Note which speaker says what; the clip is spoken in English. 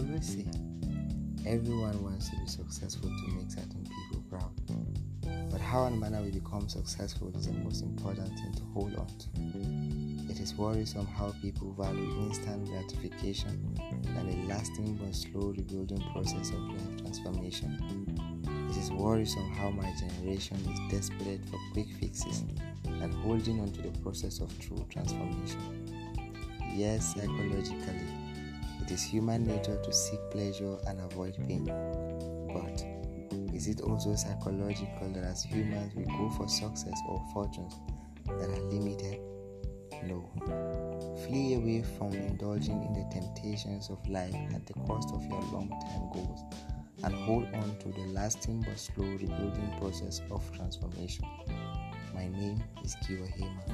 Speaker 1: always say everyone wants to be successful to make certain people proud. But how and manner we become successful is the most important thing to hold on to. It is worrisome how people value instant gratification than a lasting but slow rebuilding process of life transformation. It is worrisome how my generation is desperate for quick fixes and holding on to the process of true transformation. Yes, psychologically, it is human nature to seek pleasure and avoid pain. But is it also psychological that as humans we go for success or fortunes that are limited? No. Flee away from indulging in the temptations of life at the cost of your long term goals and hold on to the lasting but slow rebuilding process of transformation. My name is Kiwa Hema.